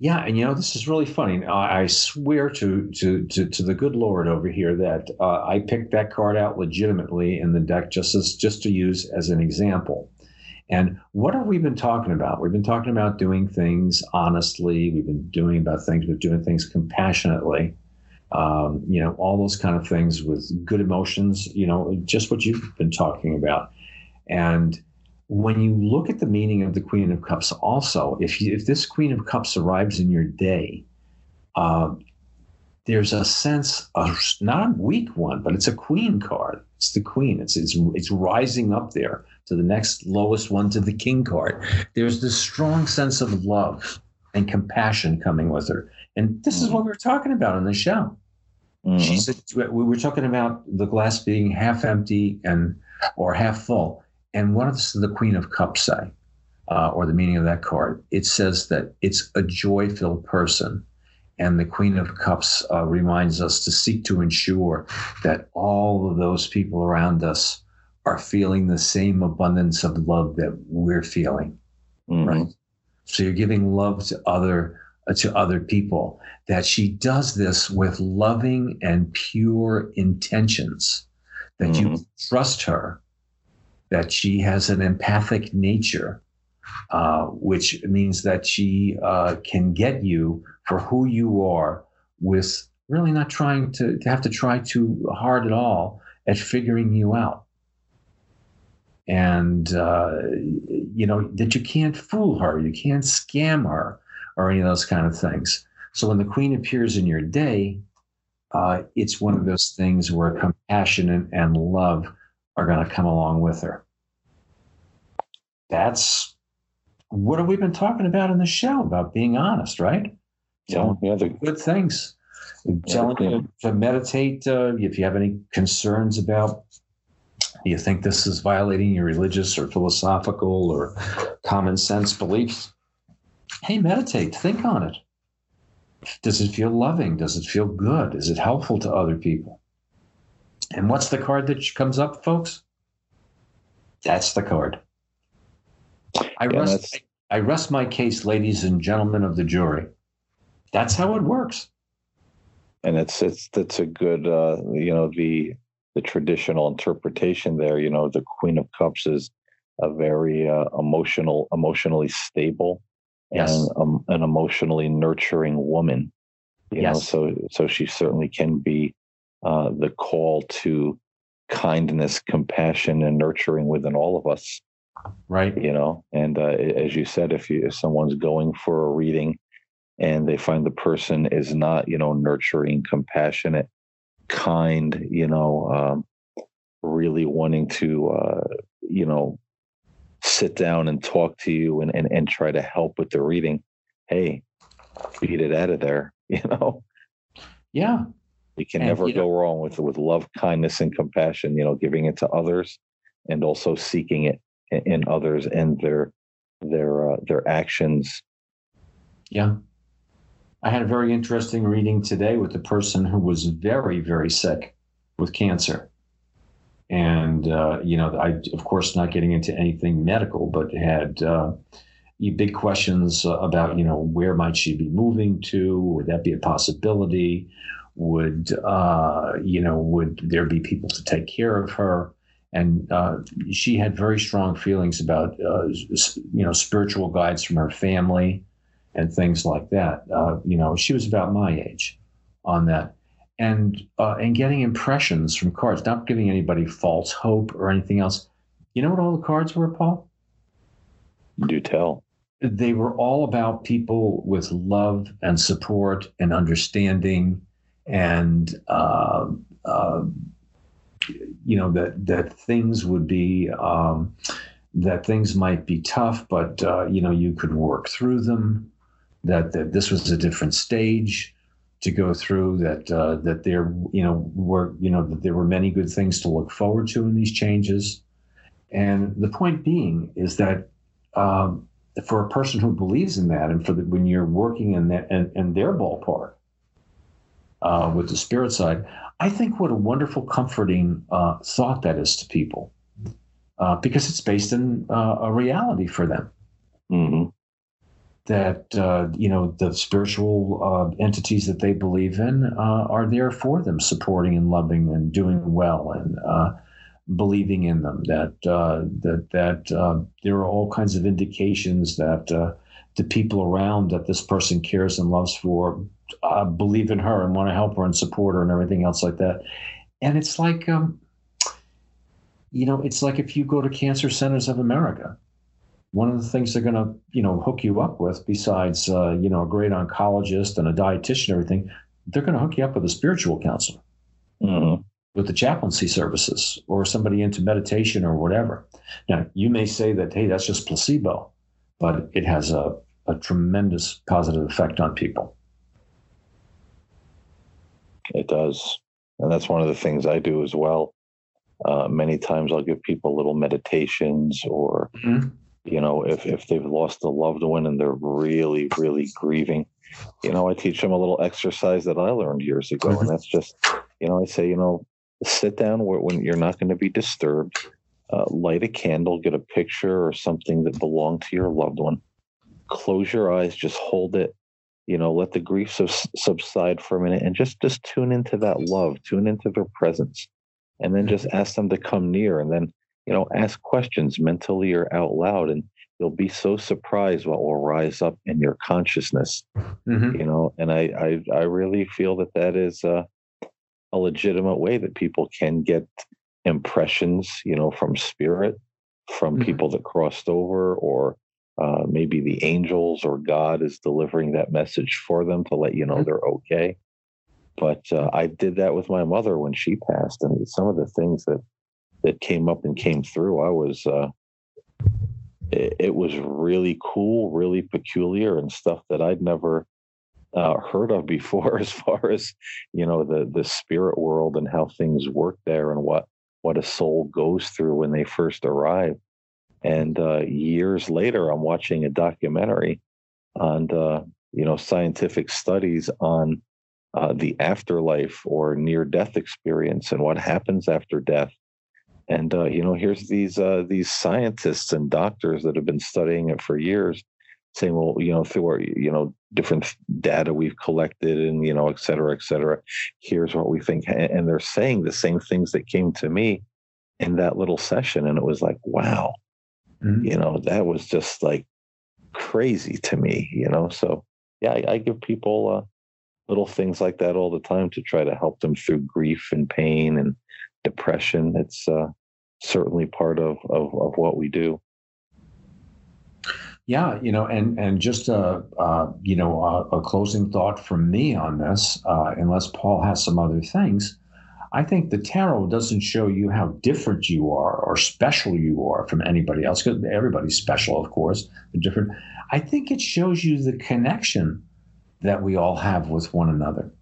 A: Yeah, and you know this is really funny. I swear to to to, to the good Lord over here that uh, I picked that card out legitimately in the deck just as just to use as an example. And what have we been talking about? We've been talking about doing things honestly. We've been doing about things. We're doing things compassionately. Um, you know, all those kind of things with good emotions. You know, just what you've been talking about. And when you look at the meaning of the Queen of Cups, also, if you, if this Queen of Cups arrives in your day, uh, there's a sense of not a weak one, but it's a Queen card. It's the Queen. It's it's it's rising up there to the next lowest one to the King card. There's this strong sense of love and compassion coming with her, and this is what we were talking about in the show. Mm-hmm. She said we were talking about the glass being half empty and or half full and what does the Queen of Cups say, uh, or the meaning of that card? It says that it's a joy filled person. And the Queen of Cups uh, reminds us to seek to ensure that all of those people around us are feeling the same abundance of love that we're feeling. Mm-hmm. Right. So you're giving love to other uh, to other people. That she does this with loving and pure intentions. That mm-hmm. you trust her that she has an empathic nature, uh, which means that she uh, can get you for who you are with really not trying to, to have to try too hard at all at figuring you out. And, uh, you know, that you can't fool her, you can't scam her, or any of those kind of things. So when the queen appears in your day, uh, it's one of those things where compassion and, and love are going to come along with her. That's what have we been talking about in the show about being honest, right? Telling yeah, the, good things, telling you to meditate. Uh, if you have any concerns about, do you think this is violating your religious or philosophical or common sense beliefs, hey, meditate, think on it. Does it feel loving? Does it feel good? Is it helpful to other people? And what's the card that comes up, folks? That's the card. I yeah, rest, I rest my case, ladies and gentlemen of the jury. That's how it works.
B: And it's it's that's a good uh, you know the the traditional interpretation there. You know, the Queen of Cups is a very uh, emotional, emotionally stable, yes. and um, an emotionally nurturing woman. You yes. know, so so she certainly can be uh, the call to kindness, compassion, and nurturing within all of us
A: right.
B: you know? And uh, as you said if you if someone's going for a reading and they find the person is not you know nurturing compassionate kind you know um, really wanting to uh, you know sit down and talk to you and, and and try to help with the reading hey beat it out of there (laughs) you know?
A: Yeah
B: you can and, never you go wrong with with love kindness and compassion you know giving it to others and also seeking it in others and their their uh, their actions.
A: Yeah, I had a very interesting reading today with a person who was very very sick with cancer, and uh, you know, I of course not getting into anything medical, but had. Uh, big questions about you know where might she be moving to would that be a possibility would uh, you know would there be people to take care of her and uh, she had very strong feelings about uh, you know spiritual guides from her family and things like that. Uh, you know, she was about my age on that, and uh, and getting impressions from cards, not giving anybody false hope or anything else. You know what all the cards were, Paul?
B: Do tell.
A: They were all about people with love and support and understanding, and uh, uh, you know that that things would be um, that things might be tough, but uh, you know you could work through them. That that this was a different stage to go through. That uh, that there you know were you know that there were many good things to look forward to in these changes. And the point being is that um, for a person who believes in that, and for the, when you're working in that in, in their ballpark uh, with the spirit side, I think what a wonderful, comforting uh, thought that is to people, uh, because it's based in uh, a reality for them.
B: Mm-hmm.
A: That uh, you know the spiritual uh, entities that they believe in uh, are there for them, supporting and loving and doing well and believing in them. That that that there are all kinds of indications that the people around that this person cares and loves for uh, believe in her and want to help her and support her and everything else like that. And it's like, um, you know, it's like if you go to Cancer Centers of America, one of the things they're going to, you know, hook you up with, besides, uh, you know, a great oncologist and a dietitian and everything, they're going to hook you up with a spiritual counselor.
B: Mm-hmm.
A: With the chaplaincy services or somebody into meditation or whatever. Now, you may say that, hey, that's just placebo, but it has a, a tremendous positive effect on people.
B: It does. And that's one of the things I do as well. Uh, many times I'll give people little meditations or, mm-hmm. you know, if, if they've lost a loved one and they're really, really grieving, you know, I teach them a little exercise that I learned years ago. Mm-hmm. And that's just, you know, I say, you know, sit down where, when you're not going to be disturbed, uh, light a candle, get a picture or something that belonged to your loved one, close your eyes, just hold it you know let the grief sub- subside for a minute and just just tune into that love tune into their presence and then just ask them to come near and then you know ask questions mentally or out loud and you'll be so surprised what will rise up in your consciousness mm-hmm. you know and I, I i really feel that that is a, a legitimate way that people can get impressions you know from spirit from mm-hmm. people that crossed over or uh, maybe the angels or God is delivering that message for them to let you know mm-hmm. they're okay. But uh, I did that with my mother when she passed, and some of the things that that came up and came through, I was uh, it, it, was really cool, really peculiar, and stuff that I'd never uh, heard of before, (laughs) as far as you know the the spirit world and how things work there, and what what a soul goes through when they first arrive. And uh, years later, I'm watching a documentary on uh, you know scientific studies on uh, the afterlife or near-death experience and what happens after death. And uh, you know, here's these uh, these scientists and doctors that have been studying it for years, saying, well, you know, through our you know different data we've collected and you know, et cetera, et cetera, here's what we think, and they're saying the same things that came to me in that little session, and it was like, wow Mm-hmm. You know, that was just like crazy to me, you know. So yeah, I, I give people uh, little things like that all the time to try to help them through grief and pain and depression. It's uh, certainly part of, of, of what we do.
A: Yeah, you know, and and just a uh, you know a, a, closing thought from me on this, uh, unless Paul has some other things. I think the tarot doesn't show you how different you are or special you are from anybody else, because everybody's special, of course, different. I think it shows you the connection that we all have with one another.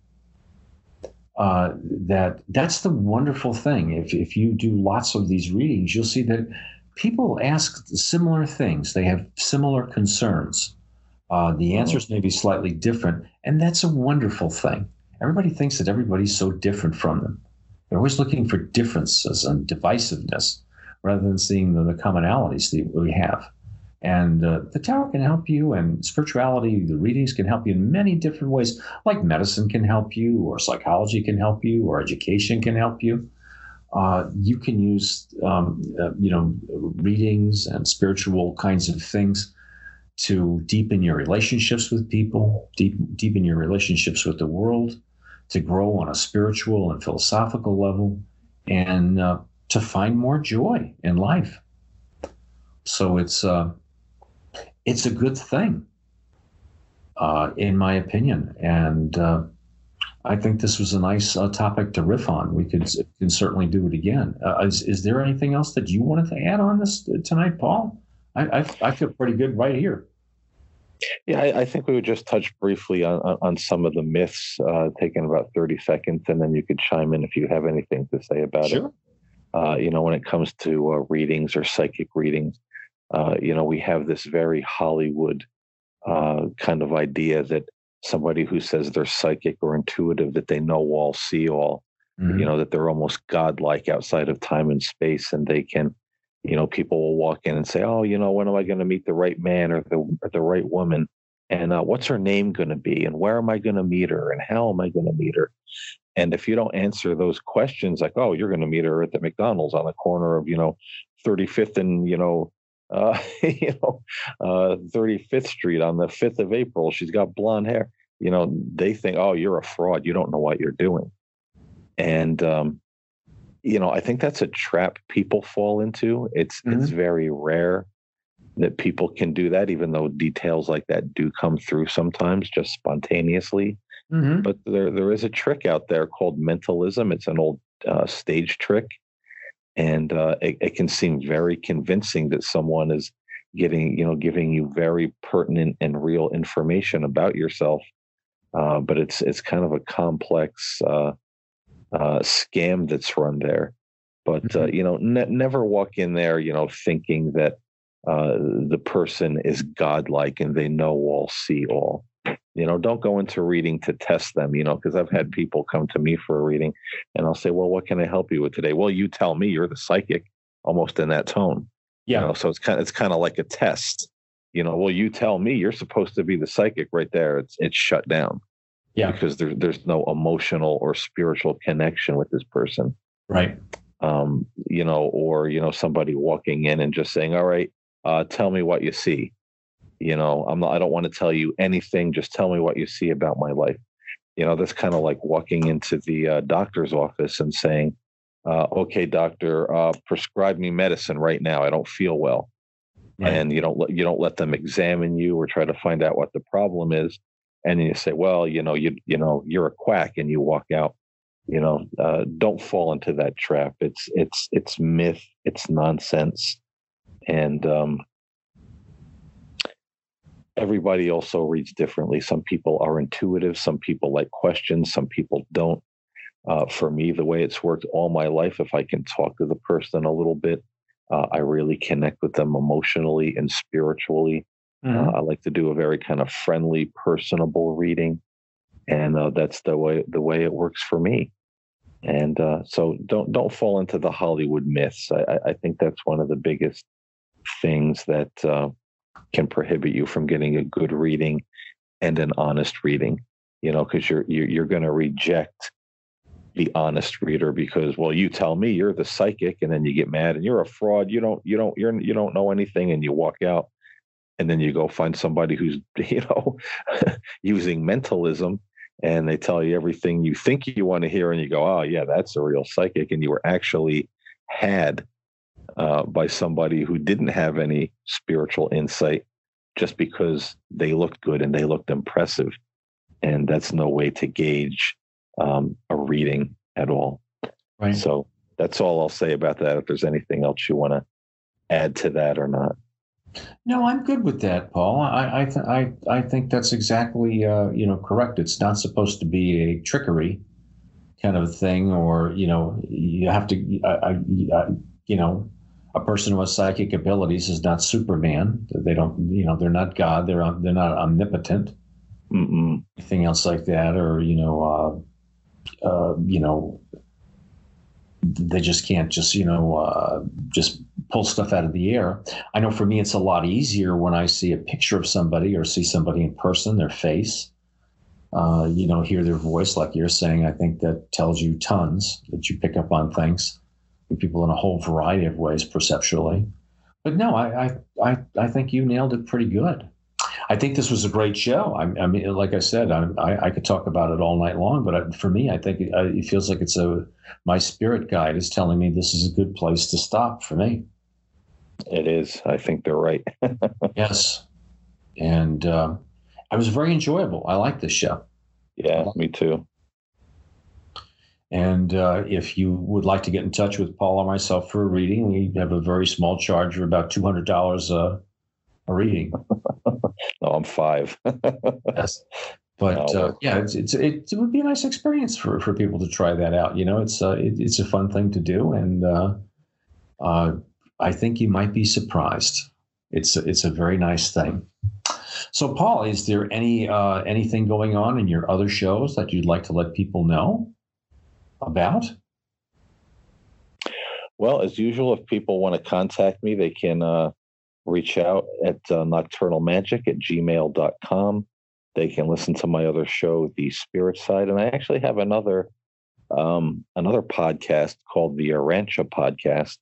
A: Uh, that that's the wonderful thing. If if you do lots of these readings, you'll see that people ask similar things. They have similar concerns. Uh, the answers may be slightly different, and that's a wonderful thing. Everybody thinks that everybody's so different from them. They're always looking for differences and divisiveness rather than seeing the, the commonalities that we have. And uh, the tarot can help you, and spirituality, the readings can help you in many different ways, like medicine can help you, or psychology can help you, or education can help you. Uh, you can use, um, uh, you know, readings and spiritual kinds of things to deepen your relationships with people, deep, deepen your relationships with the world, to grow on a spiritual and philosophical level, and uh, to find more joy in life. So it's uh, it's a good thing, uh, in my opinion, and uh, I think this was a nice uh, topic to riff on. We could can certainly do it again. Uh, is, is there anything else that you wanted to add on this tonight, Paul? I, I, I feel pretty good right here.
B: Yeah, I, I, think we would just touch briefly on, on some of the myths, uh, taking about 30 seconds, and then you could chime in if you have anything to say about sure. it. Uh, you know, when it comes to uh, readings or psychic readings, uh, you know, we have this very Hollywood uh, kind of idea that somebody who says they're psychic or intuitive, that they know all, see all, mm-hmm. you know, that they're almost godlike outside of time and space, and they can you know, people will walk in and say, "Oh, you know, when am I going to meet the right man or the or the right woman? And uh, what's her name going to be? And where am I going to meet her? And how am I going to meet her?" And if you don't answer those questions, like, "Oh, you're going to meet her at the McDonald's on the corner of you know 35th and you know uh, (laughs) you know uh, 35th Street on the 5th of April. She's got blonde hair." You know, they think, "Oh, you're a fraud. You don't know what you're doing." And um, you know, I think that's a trap people fall into. It's mm-hmm. it's very rare that people can do that, even though details like that do come through sometimes just spontaneously. Mm-hmm. But there there is a trick out there called mentalism. It's an old uh, stage trick, and uh, it, it can seem very convincing that someone is getting you know giving you very pertinent and real information about yourself. Uh, but it's it's kind of a complex uh, uh, scam that's run there. But uh, mm-hmm. you know, ne- never walk in there, you know, thinking that uh, the person is godlike and they know all, see all. You know, don't go into reading to test them. You know, because I've had people come to me for a reading, and I'll say, "Well, what can I help you with today?" Well, you tell me. You're the psychic, almost in that tone. Yeah. You know, so it's kind of it's kind of like a test. You know, well, you tell me. You're supposed to be the psychic right there. It's it's shut down. Yeah. Because there, there's no emotional or spiritual connection with this person.
A: Right.
B: Um, you know, or, you know, somebody walking in and just saying, all right, uh, tell me what you see. You know, I'm not, I don't want to tell you anything. Just tell me what you see about my life. You know, that's kind of like walking into the uh, doctor's office and saying, uh, okay, doctor, uh, prescribe me medicine right now. I don't feel well. Right. And you don't let, you don't let them examine you or try to find out what the problem is and you say, well, you know, you you know, you're a quack, and you walk out. You know, uh, don't fall into that trap. It's it's it's myth. It's nonsense, and um, everybody also reads differently. Some people are intuitive. Some people like questions. Some people don't. Uh, for me, the way it's worked all my life, if I can talk to the person a little bit, uh, I really connect with them emotionally and spiritually. Mm-hmm. Uh, I like to do a very kind of friendly, personable reading, and uh, that's the way the way it works for me. And uh, so don't don't fall into the Hollywood myths. I, I think that's one of the biggest things that uh, can prohibit you from getting a good reading and an honest reading. You know, because you're you're, you're going to reject the honest reader because well you tell me you're the psychic and then you get mad and you're a fraud you don't you don't you're you don't know anything and you walk out and then you go find somebody who's (laughs) you know using mentalism and they tell you everything you think you want to hear and you go oh yeah that's a real psychic and you were actually had uh, by somebody who didn't have any spiritual insight just because they looked good and they looked impressive and that's no way to gauge um, a reading at all. Right. So that's all i'll say about that if there's anything else you want to add to that or not
A: no, I'm good with that, Paul. I I th- I, I think that's exactly uh, you know correct. It's not supposed to be a trickery kind of thing, or you know you have to I, I, I, you know a person with psychic abilities is not Superman. They don't you know they're not God. They're they're not omnipotent. Mm-mm. Anything else like that, or you know uh, uh, you know they just can't just you know uh, just pull stuff out of the air. I know for me, it's a lot easier when I see a picture of somebody or see somebody in person, their face, uh, you know, hear their voice, like you're saying. I think that tells you tons that you pick up on things people in a whole variety of ways perceptually. But no, I, I, I, I think you nailed it pretty good. I think this was a great show. I, I mean, like I said, I, I, I, could talk about it all night long, but I, for me, I think it, it, feels like it's a my spirit guide is telling me this is a good place to stop for me.
B: It is. I think they're right. (laughs)
A: yes, and uh, I was very enjoyable. I like this show.
B: Yeah, me too.
A: And uh, if you would like to get in touch with Paul or myself for a reading, we have a very small charge of about two hundred dollars a reading. (laughs)
B: no, I'm five. (laughs)
A: yes, but uh, yeah, it's, it's it, it, would be a nice experience for, for people to try that out. You know, it's uh, it, it's a fun thing to do, and uh, uh, I think you might be surprised. It's a, it's a very nice thing. So, Paul, is there any uh, anything going on in your other shows that you'd like to let people know about?
B: Well, as usual, if people want to contact me, they can uh, reach out at uh, nocturnalmagic at gmail.com. They can listen to my other show, The Spirit Side. And I actually have another um, another podcast called the Arancha Podcast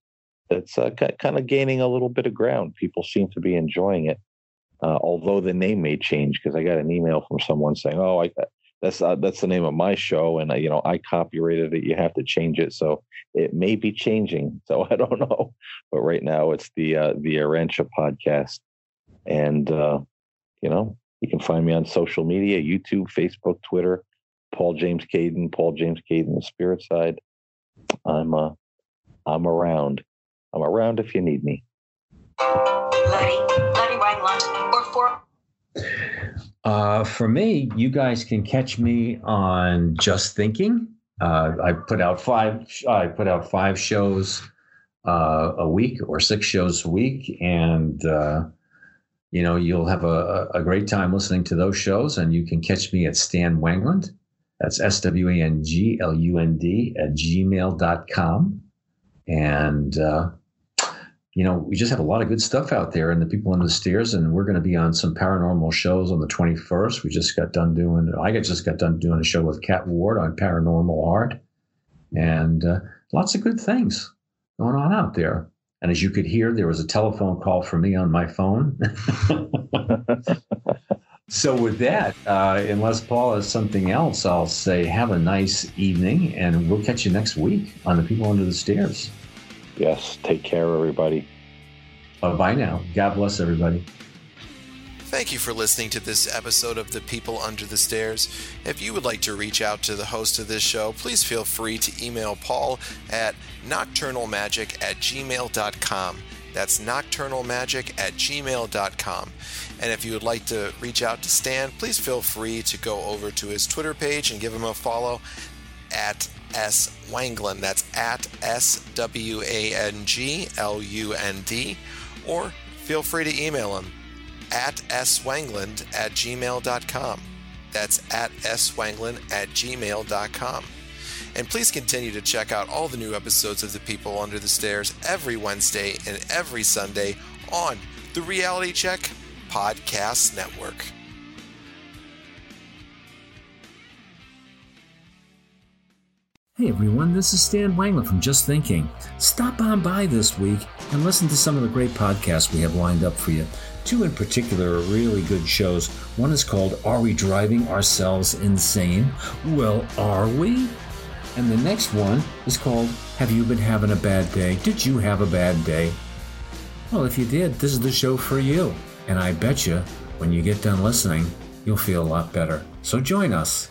B: that's uh, kind of gaining a little bit of ground. People seem to be enjoying it, uh, although the name may change because I got an email from someone saying, "Oh, I, that's uh, that's the name of my show, and uh, you know I copyrighted it. You have to change it, so it may be changing. (laughs) So I don't know, but right now it's the uh, the Arancha podcast, and uh, you know you can find me on social media: YouTube, Facebook, Twitter. Paul James Caiden, Paul James Caiden, the Spirit Side. I'm uh, I'm around. I'm around if you need me. Letty, Letty
A: Wanglund, or for. Uh, for me, you guys can catch me on Just Thinking. Uh, I put out five. I put out five shows uh, a week or six shows a week, and uh, you know you'll have a, a great time listening to those shows. And you can catch me at Stan Wanglund. That's S W A N G L U N D at gmail.com. And uh, you know, we just have a lot of good stuff out there and the people on the stairs. And we're going to be on some paranormal shows on the 21st. We just got done doing, I just got done doing a show with Cat Ward on paranormal art and uh, lots of good things going on out there. And as you could hear, there was a telephone call from me on my phone. (laughs) so, with that, uh, unless Paul has something else, I'll say have a nice evening and we'll catch you next week on The People Under the Stairs.
B: Yes. Take care, everybody.
A: Bye bye now. God bless everybody.
C: Thank you for listening to this episode of The People Under the Stairs. If you would like to reach out to the host of this show, please feel free to email Paul at nocturnalmagic at gmail.com. That's nocturnalmagic at gmail.com. And if you would like to reach out to Stan, please feel free to go over to his Twitter page and give him a follow at S. Wanglund. That's at S W A N G L U N D. Or feel free to email him at swanglund at gmail.com. That's at swanglund at gmail.com. And please continue to check out all the new episodes of The People Under the Stairs every Wednesday and every Sunday on the Reality Check Podcast Network.
A: Hey everyone, this is Stan Wanglund from Just Thinking. Stop on by this week and listen to some of the great podcasts we have lined up for you. Two in particular are really good shows. One is called Are We Driving Ourselves Insane? Well, are we? And the next one is called Have You Been Having a Bad Day? Did you have a bad day? Well, if you did, this is the show for you. And I bet you, when you get done listening, you'll feel a lot better. So join us.